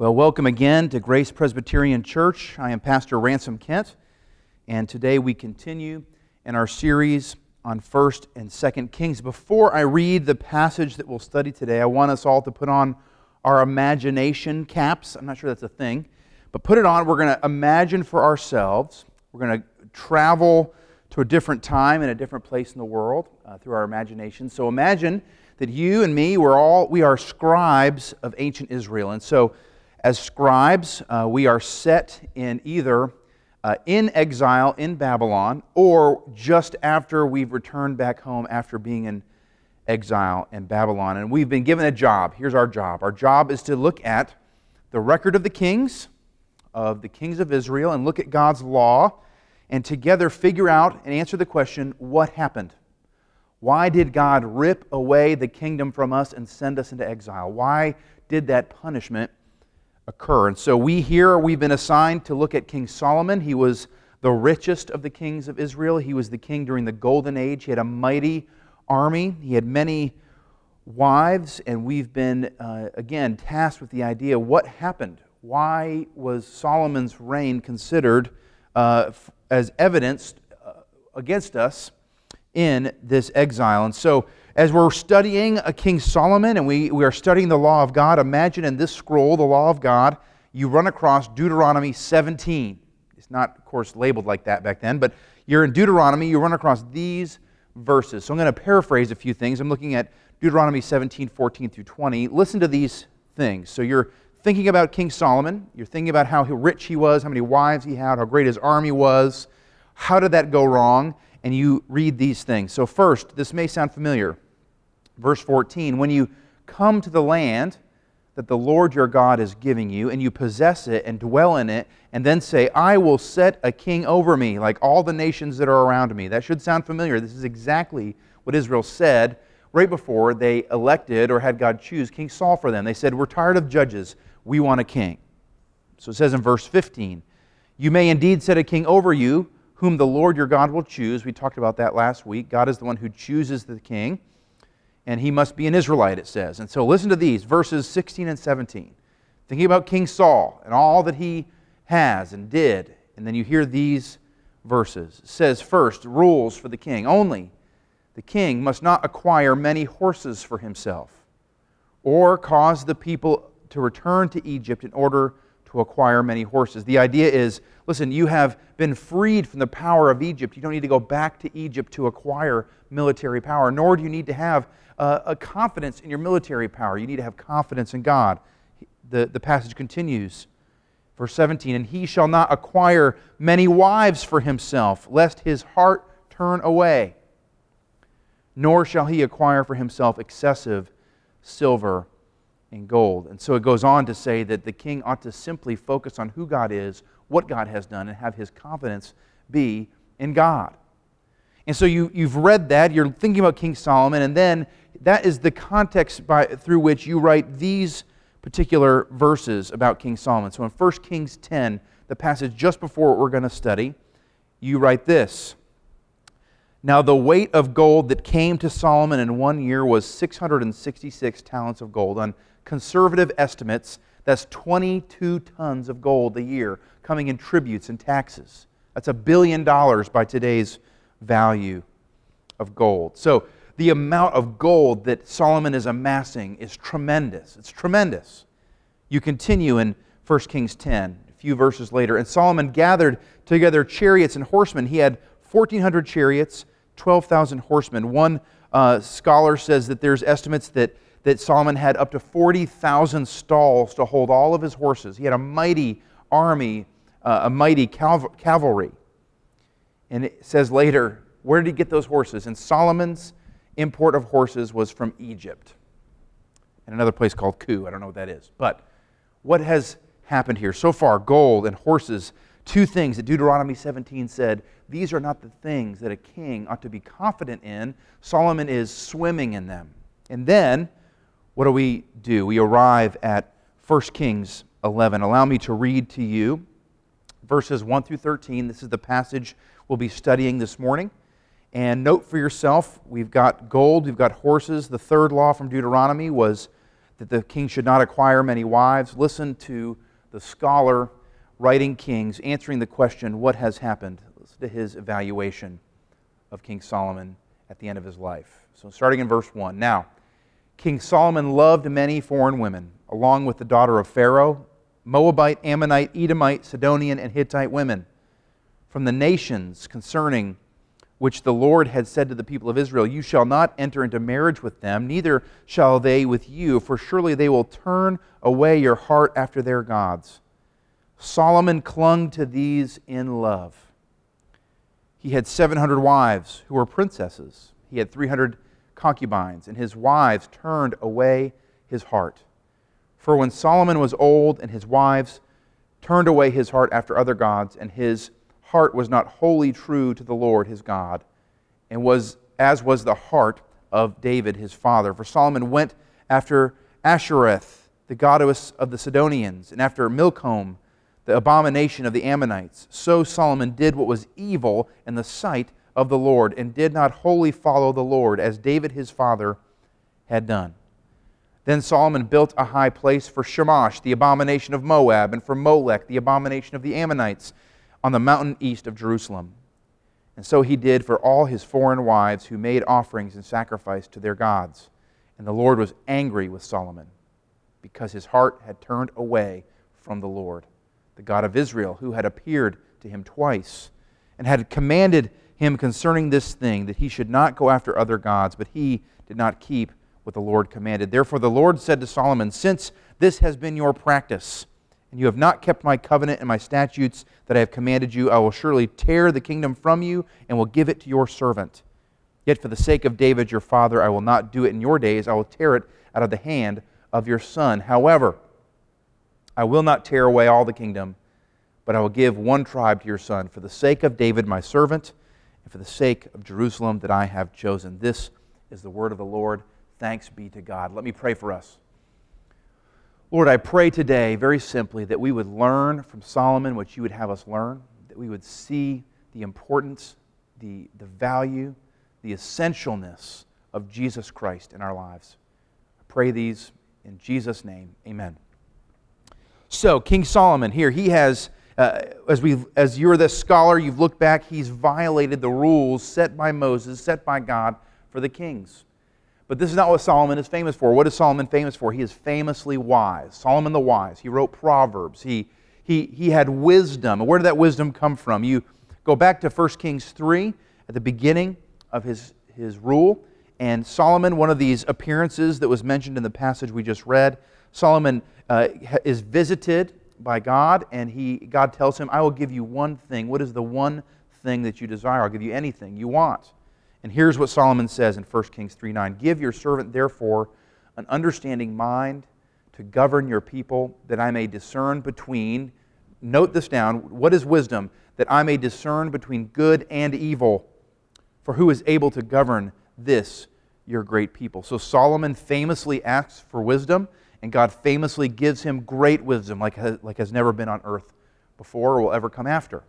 Well, welcome again to Grace Presbyterian Church. I am Pastor Ransom Kent, and today we continue in our series on 1st and 2nd Kings. Before I read the passage that we'll study today, I want us all to put on our imagination caps. I'm not sure that's a thing, but put it on. We're going to imagine for ourselves. We're going to travel to a different time and a different place in the world uh, through our imagination. So imagine that you and me, we're all we are scribes of ancient Israel, and so as scribes, uh, we are set in either uh, in exile in Babylon or just after we've returned back home after being in exile in Babylon. And we've been given a job. Here's our job our job is to look at the record of the kings, of the kings of Israel, and look at God's law, and together figure out and answer the question what happened? Why did God rip away the kingdom from us and send us into exile? Why did that punishment occur. And so we here, we've been assigned to look at King Solomon. He was the richest of the kings of Israel. He was the king during the golden age. He had a mighty army, he had many wives, and we've been, uh, again, tasked with the idea what happened? Why was Solomon's reign considered uh, as evidence uh, against us in this exile? And so as we're studying a King Solomon and we, we are studying the law of God, imagine in this scroll, the law of God, you run across Deuteronomy 17. It's not, of course, labeled like that back then, but you're in Deuteronomy, you run across these verses. So I'm going to paraphrase a few things. I'm looking at Deuteronomy 17, 14 through 20. Listen to these things. So you're thinking about King Solomon, you're thinking about how rich he was, how many wives he had, how great his army was. How did that go wrong? And you read these things. So, first, this may sound familiar. Verse 14 When you come to the land that the Lord your God is giving you, and you possess it and dwell in it, and then say, I will set a king over me, like all the nations that are around me. That should sound familiar. This is exactly what Israel said right before they elected or had God choose King Saul for them. They said, We're tired of judges. We want a king. So it says in verse 15, You may indeed set a king over you whom the Lord your God will choose. We talked about that last week. God is the one who chooses the king, and he must be an Israelite, it says. And so listen to these verses 16 and 17. Thinking about King Saul and all that he has and did. And then you hear these verses. It says, first, rules for the king. Only the king must not acquire many horses for himself, or cause the people to return to Egypt in order to acquire many horses. The idea is listen, you have been freed from the power of Egypt. You don't need to go back to Egypt to acquire military power, nor do you need to have uh, a confidence in your military power. You need to have confidence in God. The, the passage continues. Verse 17, and he shall not acquire many wives for himself, lest his heart turn away, nor shall he acquire for himself excessive silver and gold. And so it goes on to say that the king ought to simply focus on who God is, what God has done, and have his confidence be in God. And so you, you've read that, you're thinking about King Solomon, and then that is the context by, through which you write these particular verses about King Solomon. So in 1 Kings 10, the passage just before what we're going to study, you write this. Now, the weight of gold that came to Solomon in one year was 666 talents of gold. On conservative estimates, that's 22 tons of gold a year coming in tributes and taxes. That's a billion dollars by today's value of gold. So the amount of gold that Solomon is amassing is tremendous. It's tremendous. You continue in 1 Kings 10, a few verses later. And Solomon gathered together chariots and horsemen. He had 1,400 chariots, 12,000 horsemen. One uh, scholar says that there's estimates that that Solomon had up to 40,000 stalls to hold all of his horses. He had a mighty army, uh, a mighty cav- cavalry. And it says later, where did he get those horses? And Solomon's import of horses was from Egypt and another place called Kue. I don't know what that is. But what has happened here? So far, gold and horses, two things that Deuteronomy 17 said, these are not the things that a king ought to be confident in. Solomon is swimming in them. And then what do we do? We arrive at 1 Kings 11. Allow me to read to you verses 1 through 13. This is the passage we'll be studying this morning. And note for yourself, we've got gold, we've got horses. The third law from Deuteronomy was that the king should not acquire many wives. Listen to the scholar writing Kings answering the question, What has happened? Listen to his evaluation of King Solomon at the end of his life. So, starting in verse 1. Now, King Solomon loved many foreign women, along with the daughter of Pharaoh, Moabite, Ammonite, Edomite, Sidonian, and Hittite women, from the nations concerning which the Lord had said to the people of Israel, You shall not enter into marriage with them, neither shall they with you, for surely they will turn away your heart after their gods. Solomon clung to these in love. He had 700 wives who were princesses. He had 300 concubines, and his wives turned away his heart. For when Solomon was old and his wives turned away his heart after other gods, and his heart was not wholly true to the Lord his God, and was as was the heart of David his father. For Solomon went after Ashtoreth, the goddess of the Sidonians, and after Milcom, the abomination of the Ammonites. So Solomon did what was evil in the sight of the Lord, and did not wholly follow the Lord, as David his father had done. Then Solomon built a high place for Chemosh, the abomination of Moab, and for Molech, the abomination of the Ammonites on the mountain east of Jerusalem. And so he did for all his foreign wives who made offerings and sacrifice to their gods. And the Lord was angry with Solomon because his heart had turned away from the Lord, the God of Israel, who had appeared to him twice and had commanded him concerning this thing that he should not go after other gods, but he did not keep what the Lord commanded. Therefore the Lord said to Solomon, Since this has been your practice, and you have not kept my covenant and my statutes that I have commanded you, I will surely tear the kingdom from you and will give it to your servant. Yet for the sake of David your father, I will not do it in your days. I will tear it out of the hand of your son. However, I will not tear away all the kingdom, but I will give one tribe to your son for the sake of David my servant and for the sake of Jerusalem that I have chosen. This is the word of the Lord. Thanks be to God. Let me pray for us. Lord, I pray today very simply that we would learn from Solomon what you would have us learn, that we would see the importance, the, the value, the essentialness of Jesus Christ in our lives. I pray these in Jesus' name. Amen. So, King Solomon here, he has, uh, as, we as you're the scholar, you've looked back, he's violated the rules set by Moses, set by God for the kings. But this is not what Solomon is famous for. What is Solomon famous for? He is famously wise. Solomon the wise. He wrote Proverbs. He, he, he had wisdom. Where did that wisdom come from? You go back to 1 Kings 3 at the beginning of his, his rule. And Solomon, one of these appearances that was mentioned in the passage we just read, Solomon uh, is visited by God, and he, God tells him, I will give you one thing. What is the one thing that you desire? I'll give you anything you want. And here's what Solomon says in 1 Kings 3 9 Give your servant, therefore, an understanding mind to govern your people, that I may discern between, note this down, what is wisdom? That I may discern between good and evil. For who is able to govern this, your great people? So Solomon famously asks for wisdom, and God famously gives him great wisdom, like like has never been on earth before or will ever come after.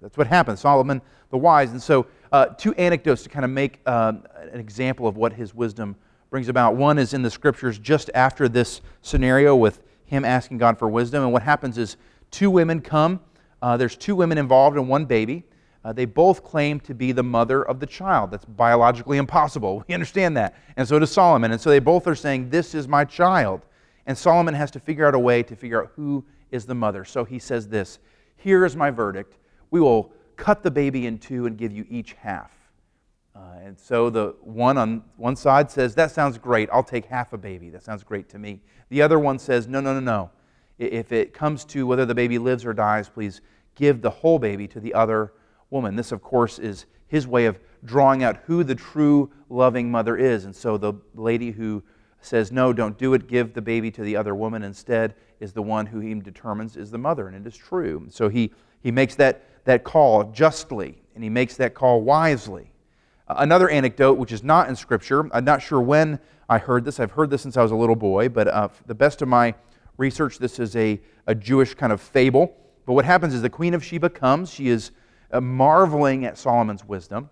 That's what happened. Solomon the wise. And so uh, two anecdotes to kind of make um, an example of what his wisdom brings about. One is in the scriptures just after this scenario with him asking God for wisdom. And what happens is two women come. Uh, there's two women involved and one baby. Uh, they both claim to be the mother of the child. That's biologically impossible. We understand that. And so does Solomon. And so they both are saying, This is my child. And Solomon has to figure out a way to figure out who is the mother. So he says this Here is my verdict. We will cut the baby in two and give you each half. Uh, and so the one on one side says, That sounds great. I'll take half a baby. That sounds great to me. The other one says, No, no, no, no. If it comes to whether the baby lives or dies, please give the whole baby to the other woman. This, of course, is his way of drawing out who the true loving mother is. And so the lady who says, No, don't do it, give the baby to the other woman instead, is the one who he determines is the mother. And it is true. So he, he makes that that call justly, and he makes that call wisely. Uh, another anecdote, which is not in Scripture, I'm not sure when I heard this. I've heard this since I was a little boy, but uh, the best of my research, this is a, a Jewish kind of fable. But what happens is the Queen of Sheba comes. She is uh, marveling at Solomon's wisdom.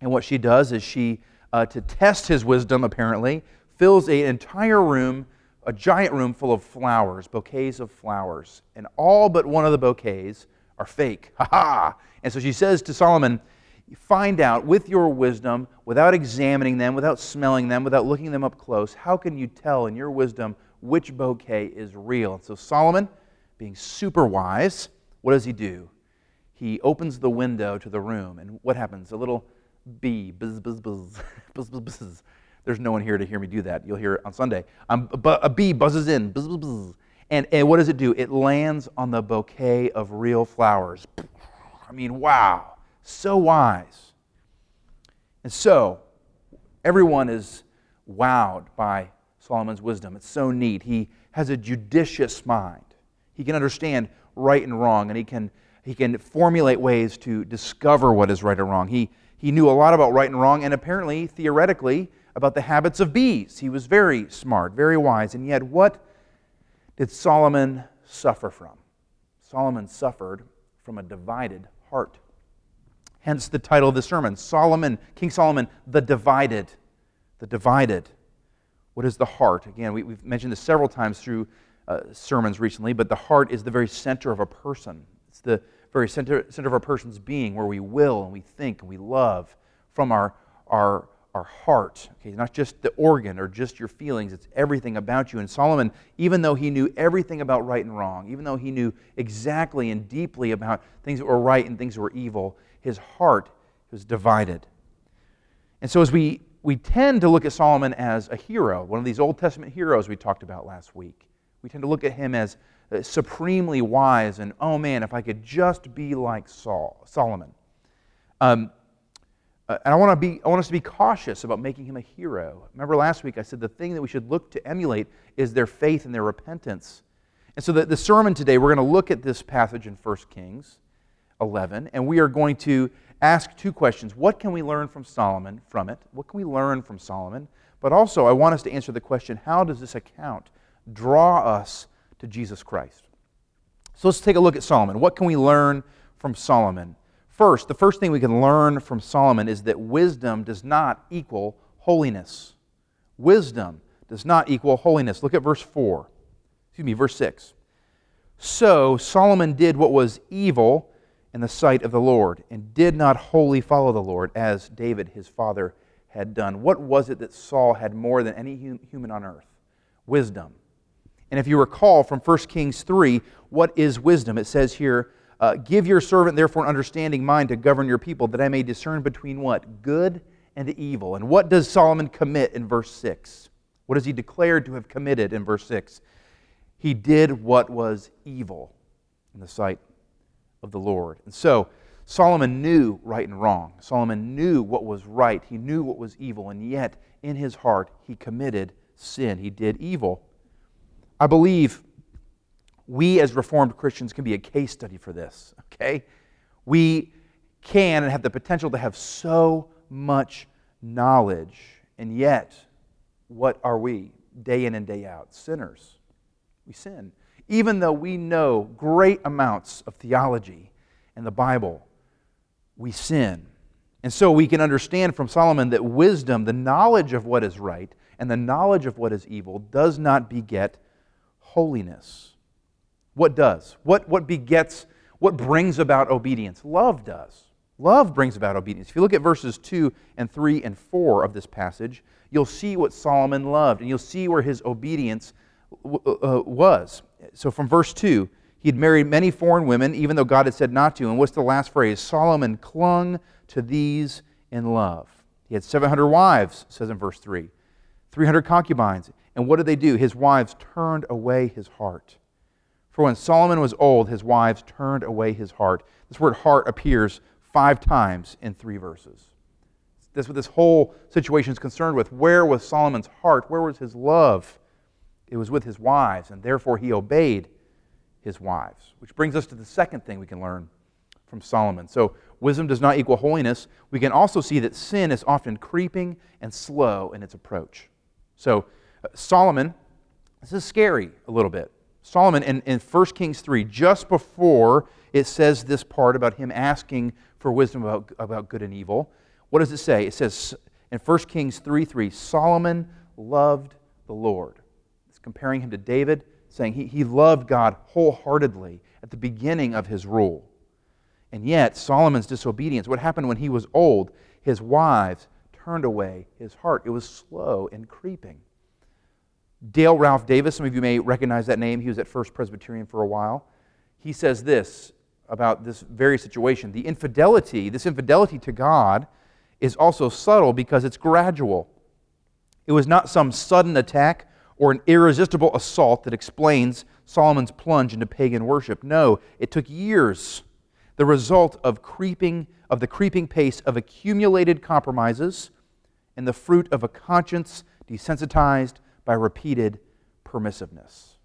And what she does is she, uh, to test his wisdom, apparently, fills an entire room a giant room full of flowers, bouquets of flowers, and all but one of the bouquets are fake. Ha ha! And so she says to Solomon, Find out with your wisdom, without examining them, without smelling them, without looking them up close, how can you tell in your wisdom which bouquet is real? And so Solomon, being super wise, what does he do? He opens the window to the room, and what happens? A little bee, buzz, buzz, buzz, buzz, buzz, buzz. There's no one here to hear me do that. You'll hear it on Sunday. Um, a bee buzzes in, buzz, buzz, buzz. And, and what does it do? It lands on the bouquet of real flowers. I mean, wow, so wise. And so, everyone is wowed by Solomon's wisdom. It's so neat. He has a judicious mind. He can understand right and wrong, and he can, he can formulate ways to discover what is right or wrong. He, he knew a lot about right and wrong, and apparently, theoretically, about the habits of bees. He was very smart, very wise. And yet, what did Solomon suffer from? Solomon suffered from a divided heart. Hence the title of the sermon Solomon, King Solomon, the divided. The divided. What is the heart? Again, we, have mentioned this several times through uh, sermons recently, but the heart is the very center of a person. It's the very center, center of a person's being where we will and we think and we love from our, our our heart. Okay, not just the organ or just your feelings, it's everything about you. And Solomon, even though he knew everything about right and wrong, even though he knew exactly and deeply about things that were right and things that were evil, his heart was divided. And so as we, we tend to look at Solomon as a hero, one of these Old Testament heroes we talked about last week. We tend to look at him as uh, supremely wise and, oh man, if I could just be like Saul, Solomon. Um, uh, and I want, to be, I want us to be cautious about making him a hero. Remember last week I said the thing that we should look to emulate is their faith and their repentance. And so the, the sermon today, we're going to look at this passage in 1 Kings 11, and we are going to ask two questions. What can we learn from Solomon from it? What can we learn from Solomon? But also, I want us to answer the question how does this account draw us to Jesus Christ? So let's take a look at Solomon. What can we learn from Solomon? First, the first thing we can learn from Solomon is that wisdom does not equal holiness. Wisdom does not equal holiness. Look at verse 4. Excuse me, verse 6. So Solomon did what was evil in the sight of the Lord and did not wholly follow the Lord as David his father had done. What was it that Saul had more than any human on earth? Wisdom. And if you recall from 1 Kings 3, what is wisdom? It says here, uh, Give your servant, therefore, an understanding mind to govern your people, that I may discern between what? Good and evil. And what does Solomon commit in verse 6? What is he declared to have committed in verse 6? He did what was evil in the sight of the Lord. And so, Solomon knew right and wrong. Solomon knew what was right. He knew what was evil. And yet, in his heart, he committed sin. He did evil. I believe we as Reformed Christians can be a case study for this, okay? We can and have the potential to have so much knowledge, and yet, what are we? Day in and day out, sinners. We sin. Even though we know great amounts of theology and the Bible, we sin. And so we can understand from Solomon that wisdom, the knowledge of what is right, and the knowledge of what is evil, does not beget holiness. What does? What, what begets, what brings about obedience? Love does. Love brings about obedience. If you look at verses 2 and 3 and 4 of this passage, you'll see what Solomon loved, and you'll see where his obedience uh, uh, was. So from verse 2, he had married many foreign women, even though God had said not to. And what's the last phrase? Solomon clung to these in love. He had 700 wives, says in verse 3, 300 concubines. And what did they do? His wives turned away his heart. For when Solomon was old, his wives turned away his heart. This word heart appears five times in three verses. That's what this whole situation is concerned with. Where was Solomon's heart? Where was his love? It was with his wives, and therefore he obeyed his wives. Which brings us to the second thing we can learn from Solomon. So, wisdom does not equal holiness. We can also see that sin is often creeping and slow in its approach. So, uh, Solomon, this is scary a little bit. Solomon in, in 1 Kings 3, just before it says this part about him asking for wisdom about, about good and evil, what does it say? It says in 1 Kings 3 3, Solomon loved the Lord. This comparing him to David, saying he, he loved God wholeheartedly at the beginning of his rule. And yet, Solomon's disobedience, what happened when he was old, his wives turned away his heart. It was slow and creeping. Dale Ralph Davis, some of you may recognize that name. He was at First Presbyterian for a while. He says this about this very situation the infidelity, this infidelity to God, is also subtle because it's gradual. It was not some sudden attack or an irresistible assault that explains Solomon's plunge into pagan worship. No, it took years. The result of creeping of the creeping pace of accumulated compromises and the fruit of a conscience desensitized by repeated permissiveness.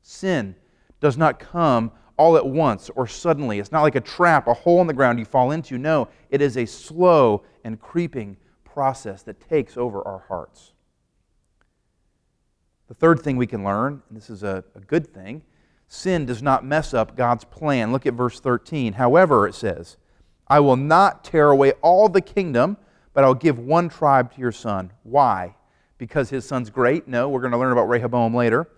Sin does not come all at once or suddenly. It's not like a trap, a hole in the ground you fall into. No, it is a slow and creeping process that takes over our hearts. The third thing we can learn, and this is a, a good thing, sin does not mess up God's plan. Look at verse 13. However, it says, I will not tear away all the kingdom, but I'll give one tribe to your son. Why? Because his son's great? No, we're going to learn about Rehoboam later.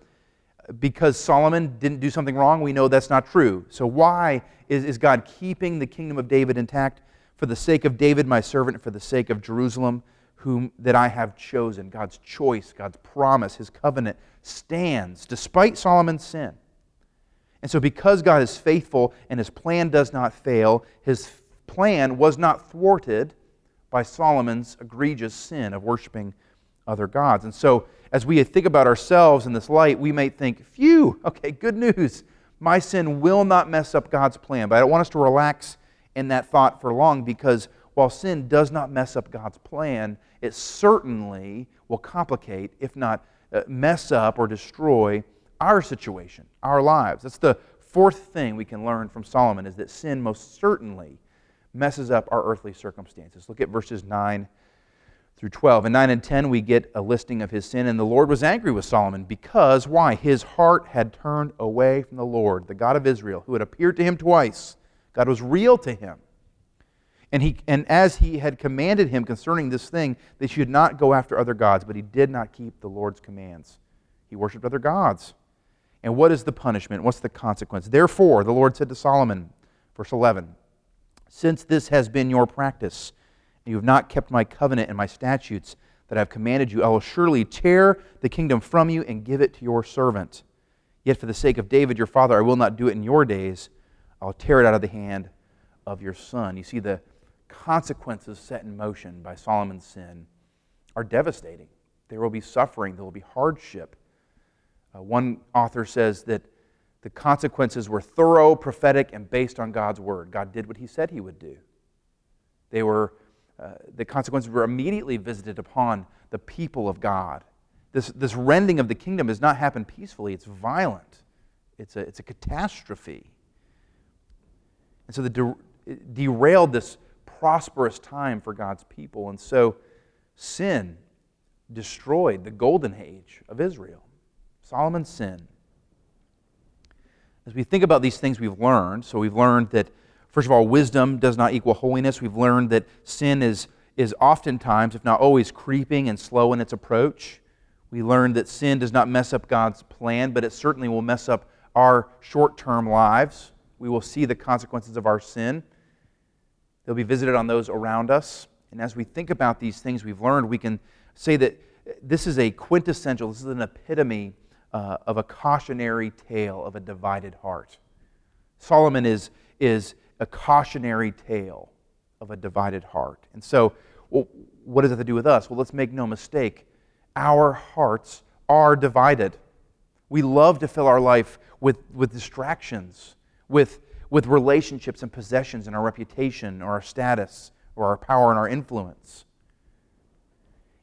Because Solomon didn't do something wrong? We know that's not true. So, why is, is God keeping the kingdom of David intact? For the sake of David, my servant, for the sake of Jerusalem, whom that I have chosen. God's choice, God's promise, his covenant stands despite Solomon's sin. And so, because God is faithful and his plan does not fail, his plan was not thwarted by Solomon's egregious sin of worshiping other gods. And so, as we think about ourselves in this light, we may think, phew, okay, good news. My sin will not mess up God's plan. But I don't want us to relax in that thought for long because while sin does not mess up God's plan, it certainly will complicate, if not uh, mess up or destroy, our situation, our lives. That's the fourth thing we can learn from Solomon is that sin most certainly messes up our earthly circumstances. Look at verses 9 through 12. In 9 and 10, we get a listing of his sin. And the Lord was angry with Solomon because, why? His heart had turned away from the Lord, the God of Israel, who had appeared to him twice. God was real to him. And, he, and as he had commanded him concerning this thing, they should not go after other gods, but he did not keep the Lord's commands. He worshiped other gods. And what is the punishment? What's the consequence? Therefore, the Lord said to Solomon, verse 11, Since this has been your practice, and you have not kept my covenant and my statutes that I have commanded you, I will surely tear the kingdom from you and give it to your servant. Yet for the sake of David your father, I will not do it in your days. I'll tear it out of the hand of your son. You see, the consequences set in motion by Solomon's sin are devastating. There will be suffering, there will be hardship. Uh, one author says that the consequences were thorough, prophetic, and based on God's word. God did what he said he would do. They were, uh, the consequences were immediately visited upon the people of God. This, this rending of the kingdom has not happened peacefully, it's violent, it's a, it's a catastrophe. And so the de- derailed this prosperous time for God's people. And so sin destroyed the golden age of Israel. Solomon's sin. As we think about these things we've learned, so we've learned that, first of all, wisdom does not equal holiness. We've learned that sin is, is oftentimes, if not always, creeping and slow in its approach. We learned that sin does not mess up God's plan, but it certainly will mess up our short term lives. We will see the consequences of our sin. They'll be visited on those around us. And as we think about these things we've learned, we can say that this is a quintessential, this is an epitome uh, of a cautionary tale of a divided heart. Solomon is, is a cautionary tale of a divided heart. And so, well, what does that have to do with us? Well, let's make no mistake. Our hearts are divided. We love to fill our life with, with distractions, with, with relationships and possessions and our reputation or our status or our power and our influence.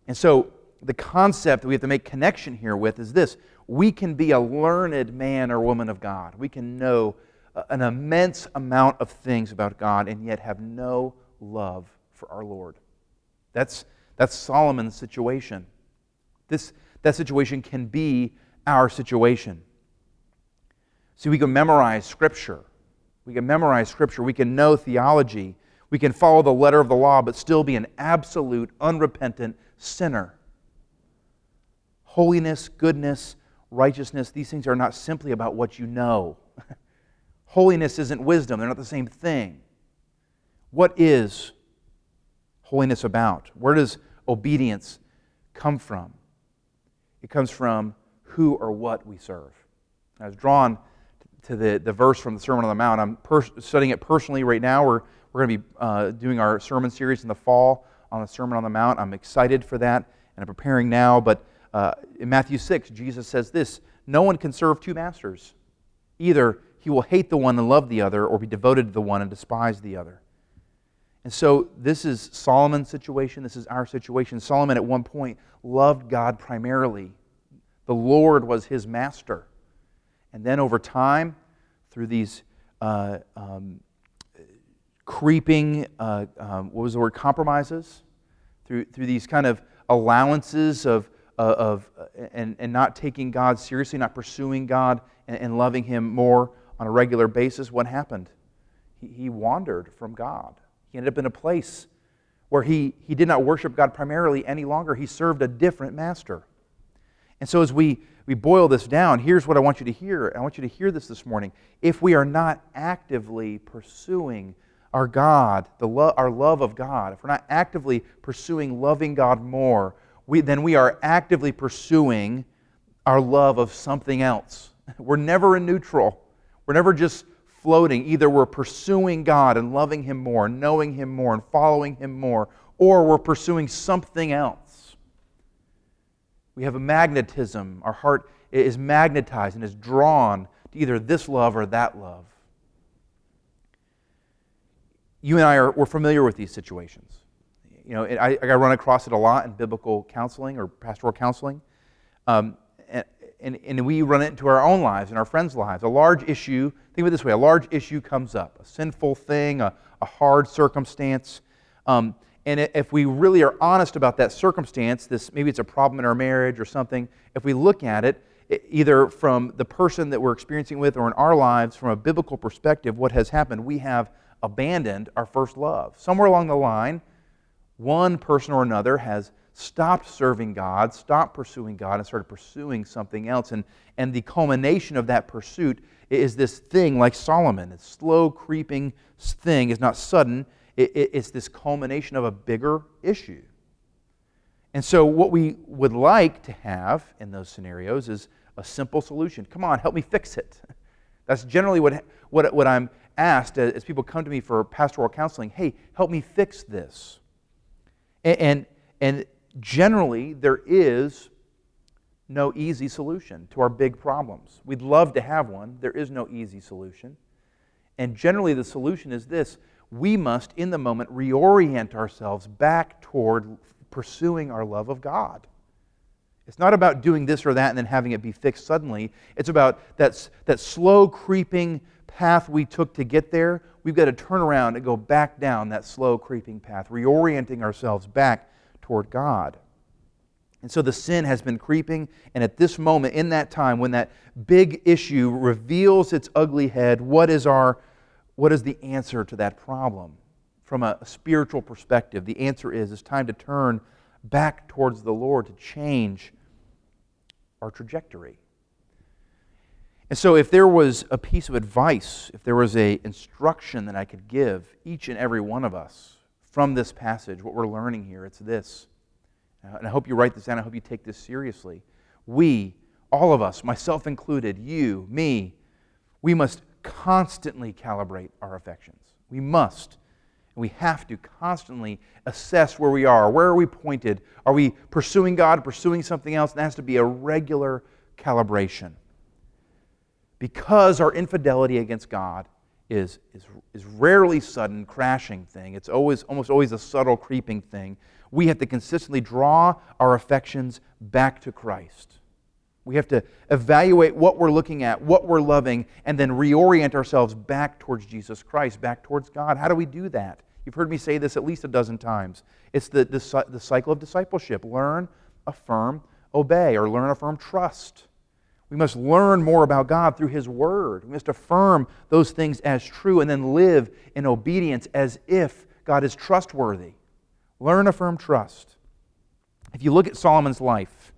And so, the concept that we have to make connection here with is this we can be a learned man or woman of God. We can know an immense amount of things about God and yet have no love for our Lord. That's, that's Solomon's situation. This, that situation can be our situation. See, we can memorize Scripture. We can memorize Scripture. We can know theology. We can follow the letter of the law, but still be an absolute, unrepentant sinner. Holiness, goodness, righteousness, these things are not simply about what you know. Holiness isn't wisdom, they're not the same thing. What is holiness about? Where does obedience come from? It comes from who or what we serve. I was drawn to the, the verse from the Sermon on the Mount. I'm studying it personally right now. We're, we're going to be uh, doing our sermon series in the fall on the Sermon on the Mount. I'm excited for that and I'm preparing now. But uh, in Matthew 6, Jesus says this No one can serve two masters. Either he will hate the one and love the other, or be devoted to the one and despise the other. And so this is Solomon's situation. This is our situation. Solomon at one point loved God primarily. The Lord was his master. And then over time, through these uh, um, creeping, uh, um, what was the word, compromises, through, through these kind of allowances of, uh, of uh, and, and not taking God seriously, not pursuing God and, and loving Him more on a regular basis, what happened? He, he wandered from God. He ended up in a place where he, he did not worship God primarily any longer. He served a different master. And so, as we, we boil this down, here's what I want you to hear. I want you to hear this this morning. If we are not actively pursuing our God, the lo- our love of God, if we're not actively pursuing loving God more, we, then we are actively pursuing our love of something else. We're never in neutral. We're never just floating. Either we're pursuing God and loving Him more, knowing Him more, and following Him more, or we're pursuing something else. We have a magnetism. Our heart is magnetized and is drawn to either this love or that love you and I are we're familiar with these situations. You know, I, I run across it a lot in biblical counseling or pastoral counseling. Um, and, and, we run it into our own lives and our friends' lives. A large issue, think of it this way a large issue comes up, a sinful thing, a, a hard circumstance. Um, and if we really are honest about that circumstance, this maybe it's a problem in our marriage or something, if we look at it, either from the person that we're experiencing with or in our lives from a biblical perspective, what has happened, we have abandoned our first love. Somewhere along the line, one person or another has stopped serving God, stopped pursuing God, and started pursuing something else. And, and the culmination of that pursuit is this thing like Solomon. It's slow creeping thing, it's not sudden. It, it, it's this culmination of a bigger issue. And so, what we would like to have in those scenarios is a simple solution. Come on, help me fix it. That's generally what, what, what I'm asked as people come to me for pastoral counseling hey, help me fix this. And, and, and generally, there is no easy solution to our big problems. We'd love to have one, there is no easy solution. And generally, the solution is this we must, in the moment, reorient ourselves back toward pursuing our love of God. It's not about doing this or that and then having it be fixed suddenly. It's about that, that slow creeping path we took to get there, we've got to turn around and go back down that slow creeping path, reorienting ourselves back toward God. And so the sin has been creeping, and at this moment, in that time, when that big issue reveals its ugly head, what is, our, what is the answer to that problem? From a spiritual perspective, the answer is it's time to turn back towards the Lord to change our trajectory. And so, if there was a piece of advice, if there was a instruction that I could give each and every one of us from this passage, what we're learning here, it's this. Uh, and I hope you write this down. I hope you take this seriously. We, all of us, myself included, you, me, we must constantly calibrate our affections. We must. And we have to constantly assess where we are. Where are we pointed? Are we pursuing God, pursuing something else? And that has to be a regular calibration because our infidelity against God is, is, is rarely sudden, crashing thing. It's always, almost always a subtle, creeping thing. We have to consistently draw our affections back to Christ. We have to evaluate what we're looking at, what we're loving, and then reorient ourselves back towards Jesus Christ, back towards God. How do we do that? You've heard me say this at least a dozen times. It's the, the, the cycle of discipleship learn, affirm, obey, or learn, affirm, trust. We must learn more about God through His Word. We must affirm those things as true and then live in obedience as if God is trustworthy. Learn, affirm, trust. If you look at Solomon's life,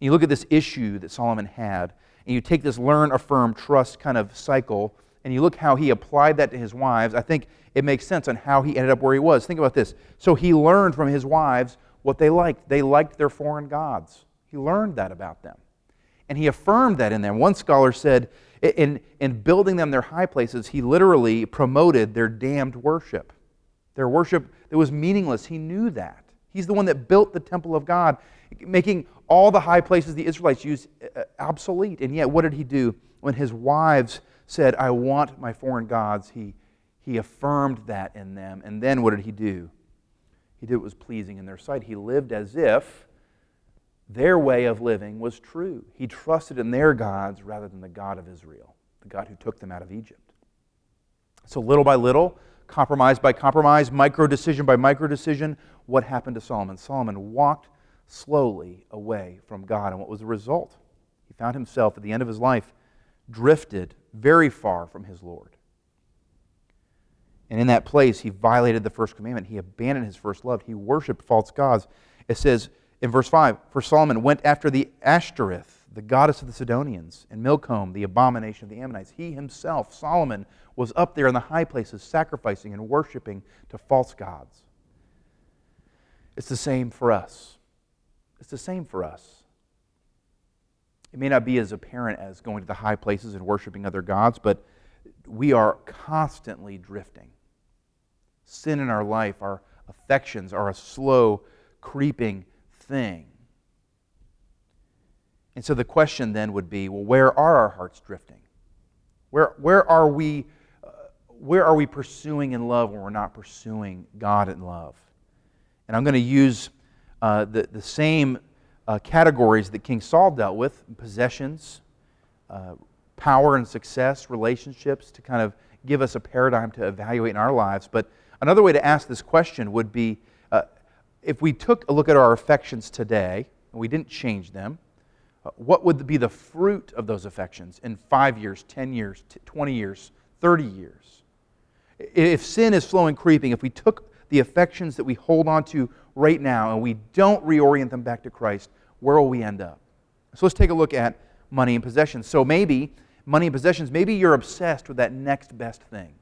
and you look at this issue that Solomon had, and you take this learn, affirm, trust kind of cycle, and you look how he applied that to his wives, I think it makes sense on how he ended up where he was. Think about this. So he learned from his wives what they liked. They liked their foreign gods. He learned that about them. And he affirmed that in them. One scholar said, in, in building them their high places, he literally promoted their damned worship. Their worship that was meaningless. He knew that. He's the one that built the temple of God, making all the high places the Israelites used uh, obsolete. And yet, what did he do? When his wives said, I want my foreign gods, he, he affirmed that in them. And then what did he do? He did what was pleasing in their sight. He lived as if their way of living was true. He trusted in their gods rather than the God of Israel, the God who took them out of Egypt. So, little by little, compromise by compromise, micro decision by micro decision, what happened to Solomon? Solomon walked slowly away from God. And what was the result? He found himself at the end of his life drifted very far from his Lord. And in that place, he violated the first commandment. He abandoned his first love. He worshiped false gods. It says in verse 5 For Solomon went after the Ashtoreth, the goddess of the Sidonians, and Milcom, the abomination of the Ammonites. He himself, Solomon, was up there in the high places, sacrificing and worshiping to false gods. It's the same for us. It's the same for us. It may not be as apparent as going to the high places and worshiping other gods, but we are constantly drifting. Sin in our life, our affections are a slow, creeping thing. And so the question then would be well, where are our hearts drifting? Where, where, are we, uh, where are we pursuing in love when we're not pursuing God in love? And I'm going to use uh, the, the same uh, categories that King Saul dealt with possessions, uh, power and success, relationships to kind of give us a paradigm to evaluate in our lives. But another way to ask this question would be if we took a look at our affections today and we didn't change them, uh, what would be the fruit of those affections in five years, 10 years, 20 years, 30 years? If sin is slow and creeping, if we took the affections that we hold on to right now and we don't reorient them back to Christ, where will we end up? So let's take a look at money and possessions. So maybe money and possessions, maybe you're obsessed with that next best thing.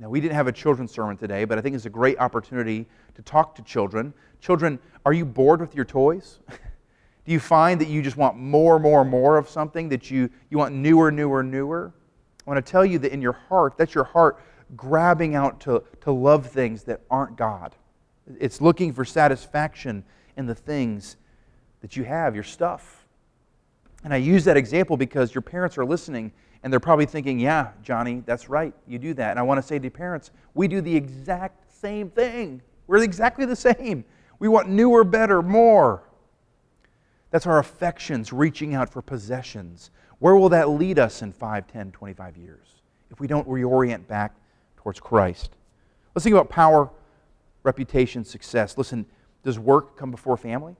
Now, we didn't have a children's sermon today, but I think it's a great opportunity to talk to children. Children, are you bored with your toys? Do you find that you just want more, more, more of something, that you, you want newer, newer, newer? I want to tell you that in your heart, that's your heart grabbing out to, to love things that aren't God. It's looking for satisfaction in the things that you have, your stuff. And I use that example because your parents are listening and they're probably thinking, yeah, Johnny, that's right, you do that. And I want to say to parents, we do the exact same thing. We're exactly the same. We want newer, better, more. That's our affections reaching out for possessions. Where will that lead us in 5, 10, 25 years if we don't reorient back towards Christ? Let's think about power, reputation, success. Listen, does work come before family?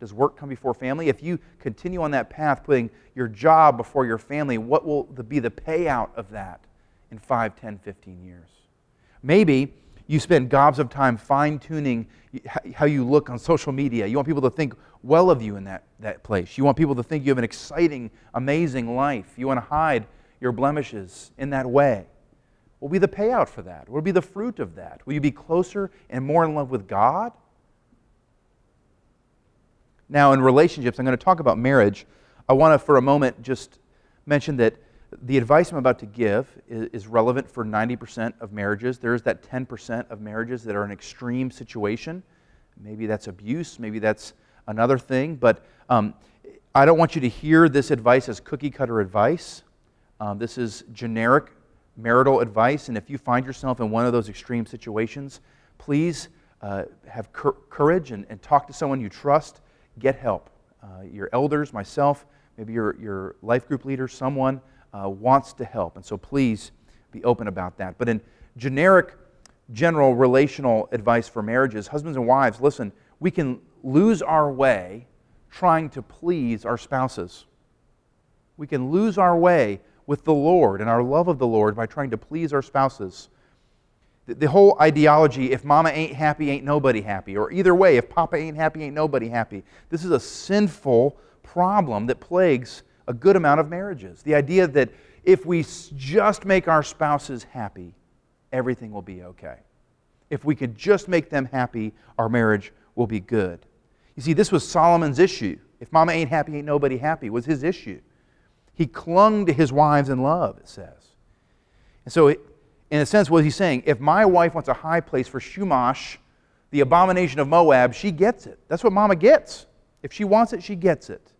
Does work come before family? If you continue on that path, putting your job before your family, what will be the payout of that in 5, 10, 15 years? Maybe you spend gobs of time fine tuning how you look on social media. You want people to think well of you in that, that place. You want people to think you have an exciting, amazing life. You want to hide your blemishes in that way. What will be the payout for that? What will be the fruit of that? Will you be closer and more in love with God? Now, in relationships, I'm going to talk about marriage. I want to, for a moment, just mention that the advice I'm about to give is, relevant for 90% of marriages. There is that 10% of marriages that are an extreme situation. Maybe that's abuse, maybe that's another thing, but um, I don't want you to hear this advice as cookie cutter advice. Um, this is generic marital advice, and if you find yourself in one of those extreme situations, please uh, have cur- courage and, and talk to someone you trust get help. Uh, your elders, myself, maybe your, your life group leader, someone uh, wants to help. And so please be open about that. But in generic, general relational advice for marriages, husbands and wives, listen, we can lose our way trying to please our spouses. We can lose our way with the Lord and our love of the Lord by trying to please our spouses. The, whole ideology if mama ain't happy, ain't nobody happy. Or either way, if papa ain't happy, ain't nobody happy. This is a sinful problem that plagues a good amount of marriages. The idea that if we just make our spouses happy, everything will be okay. If we could just make them happy, our marriage will be good. You see, this was Solomon's issue. If mama ain't happy, ain't nobody happy, was his issue. He clung to his wives in love, it says. And so, in a sense, what he's saying, if my wife wants a high place for Chemosh, the abomination of Moab, she gets it. That's what mama gets. If she wants it, she gets it.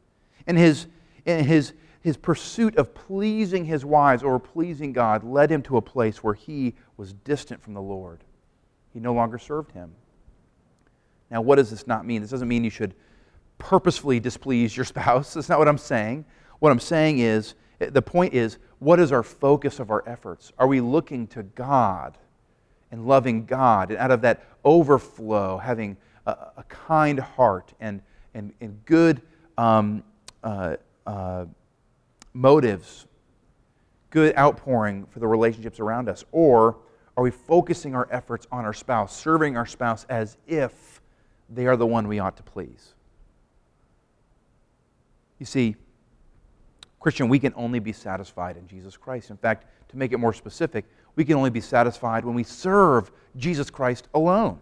And his, and his, his pursuit of pleasing his wives or pleasing God led him to a place where he was distant from the Lord. He no longer served him. Now, what does this not mean? This doesn't mean you should purposefully displease your spouse. That's not what I'm saying. What I'm saying is, the point is, what is our focus of our efforts? Are we looking to God and loving God? And out of that overflow, having a, a kind heart and, and, and good um, uh, uh, motives, good outpouring for the relationships around us? Or are we focusing our efforts on our spouse, serving our spouse as if they are the one we ought to please? You see, Christian, we can only be satisfied in Jesus Christ. In fact, to make it more specific, we can only be satisfied when we serve Jesus Christ alone.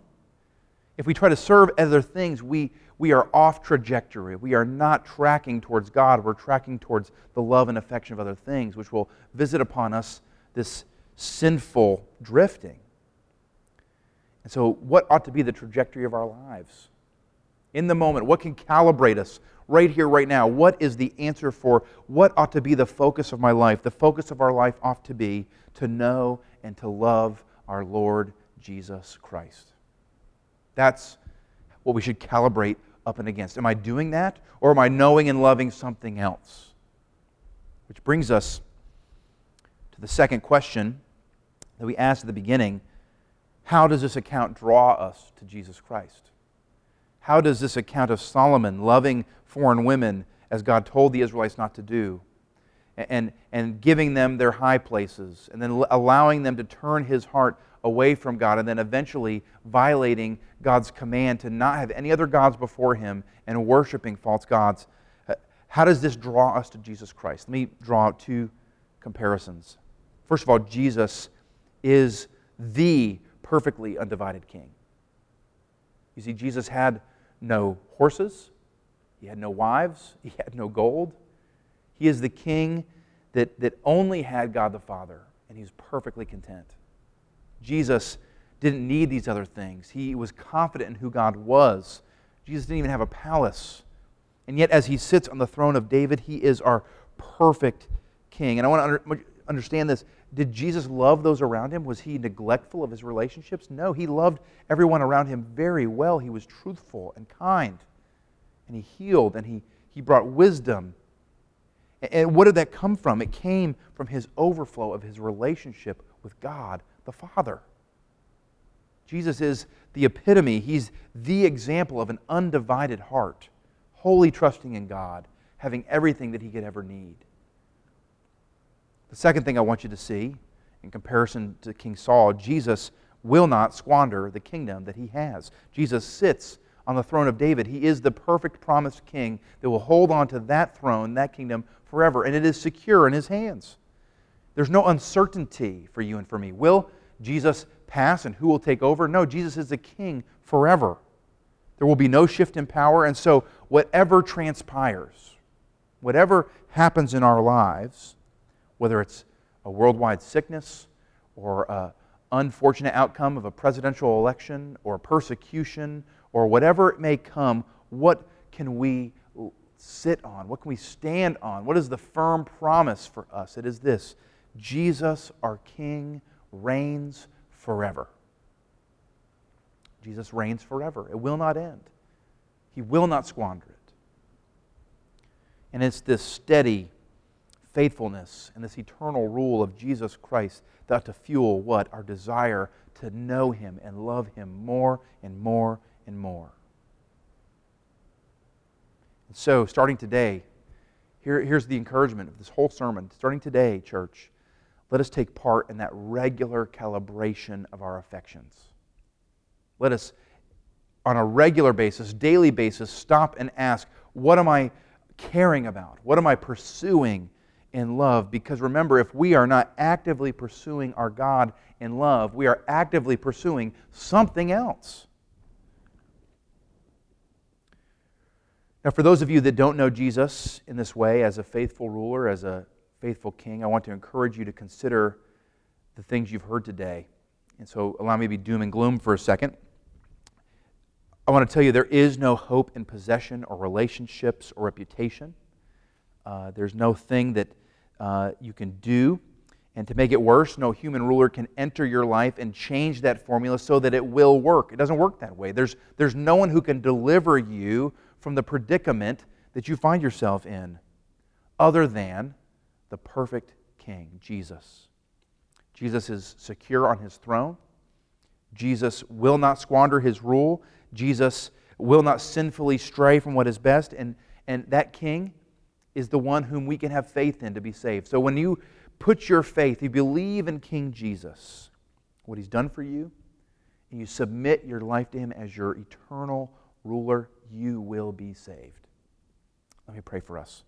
If we try to serve other things, we, we are off trajectory. We are not tracking towards God. We're tracking towards the love and affection of other things, which will visit upon us this sinful drifting. And so, what ought to be the trajectory of our lives? In the moment, what can calibrate us right here, right now? What is the answer for what ought to be the focus of my life? The focus of our life ought to be to know and to love our Lord Jesus Christ. That's what we should calibrate up and against. Am I doing that, or am I knowing and loving something else? Which brings us to the second question that we asked at the beginning How does this account draw us to Jesus Christ? How does this account of Solomon loving foreign women as God told the Israelites not to do, and, and giving them their high places, and then allowing them to turn his heart away from God, and then eventually violating God's command to not have any other gods before him and worshiping false gods. Uh, how does this draw us to Jesus Christ? Let me draw out two comparisons. First of all, Jesus is the perfectly undivided king. You see, Jesus had no horses, he had no wives, he had no gold. He is the king that, that only had God the Father, and he's perfectly content. Jesus didn't need these other things. He was confident in who God was. Jesus didn't even have a palace. And yet, as he sits on the throne of David, he is our perfect king. And I want to under, understand this. Did Jesus love those around him? Was he neglectful of his relationships? No, he loved everyone around him very well. He was truthful and kind. And he healed and he, he brought wisdom. And what did that come from? It came from his overflow of his relationship with God the Father. Jesus is the epitome, he's the example of an undivided heart, wholly trusting in God, having everything that he could ever need. The second thing I want you to see, in comparison to King Saul, Jesus will not squander the kingdom that he has. Jesus sits on the throne of David. He is the perfect promised king that will hold on to that throne, that kingdom, forever, and it is secure in his hands. There's no uncertainty for you and for me. Will Jesus pass and who will take over? No, Jesus is the king forever. There will be no shift in power, and so whatever transpires, whatever happens in our lives, whether it's a worldwide sickness or an unfortunate outcome of a presidential election or persecution or whatever it may come, what can we sit on? What can we stand on? What is the firm promise for us? It is this Jesus, our King, reigns forever. Jesus reigns forever. It will not end. He will not squander it. And it's this steady faithfulness and this eternal rule of Jesus Christ that ought to fuel what? Our desire to know Him and love Him more and more and more. And so, starting today, here, here's the encouragement of this whole sermon. Starting today, church, let us take part in that regular calibration of our affections. Let us, on a regular basis, daily basis, stop and ask, what am I caring about? What am I pursuing in love? Because remember, if we are not actively pursuing our God in love, we are actively pursuing something else. Now, for those of you that don't know Jesus in this way, as a faithful ruler, as a faithful king, I want to encourage you to consider the things you've heard today. And so, allow me to be doom and gloom for a second. I want to tell you there is no hope in possession or relationships or reputation. Uh, there's no thing that uh, you can do. And to make it worse, no human ruler can enter your life and change that formula so that it will work. It doesn't work that way. There's, there's no one who can deliver you from the predicament that you find yourself in other than the perfect King, Jesus. Jesus is secure on his throne. Jesus will not squander his rule. Jesus will not sinfully stray from what is best. And, and that King is the one whom we can have faith in to be saved. So when you put your faith, you believe in King Jesus, what he's done for you, and you submit your life to him as your eternal ruler, you will be saved. Let me pray for us.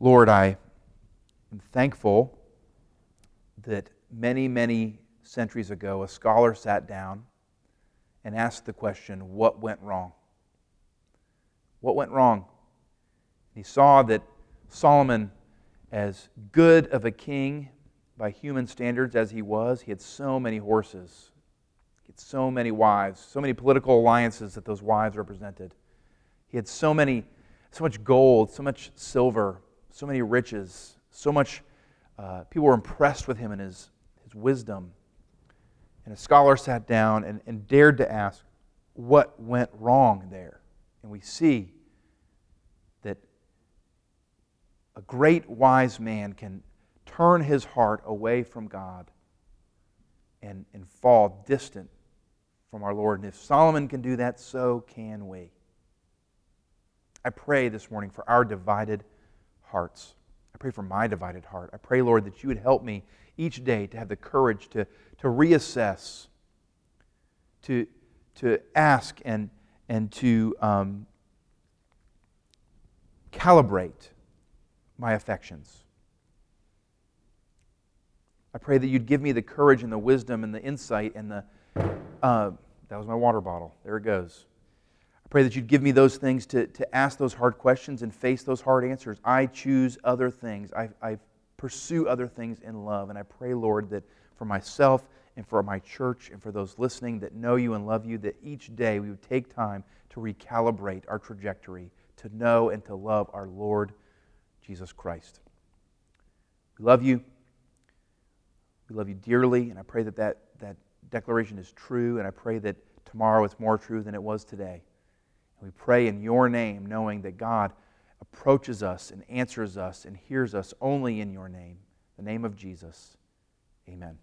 Lord, I am thankful that many, many centuries ago, a scholar sat down and asked the question, What went wrong? What went wrong? He saw that Solomon, as good of a king by human standards as he was, he had so many horses, he had so many wives, so many political alliances that those wives represented. He had so many, so much gold, so much silver, so many riches, so much. Uh, people were impressed with him and his, his wisdom. And a scholar sat down and, and dared to ask, what went wrong there? And we see that a great wise man can turn his heart away from God and, and fall distant from our Lord. And if Solomon can do that, so can we. I pray this morning for our divided hearts. I pray for my divided heart. I pray, Lord, that you would help me each day to have the courage to, to reassess, to, to ask, and, and to um, calibrate my affections. I pray that you'd give me the courage and the wisdom and the insight and the uh, that was my water bottle. There it goes. I pray that you'd give me those things to, to ask those hard questions and face those hard answers. I choose other things. I, I pursue other things in love. And I pray, Lord, that for myself and for my church and for those listening that know you and love you, that each day we would take time to recalibrate our trajectory to know and to love our Lord Jesus Christ. We love you. We love you dearly, and I pray that that, that declaration is true, and I pray that tomorrow it's more true than it was today. And we pray in your name, knowing that God approaches us and answers us and hears us only in your name, the name of Jesus. Amen.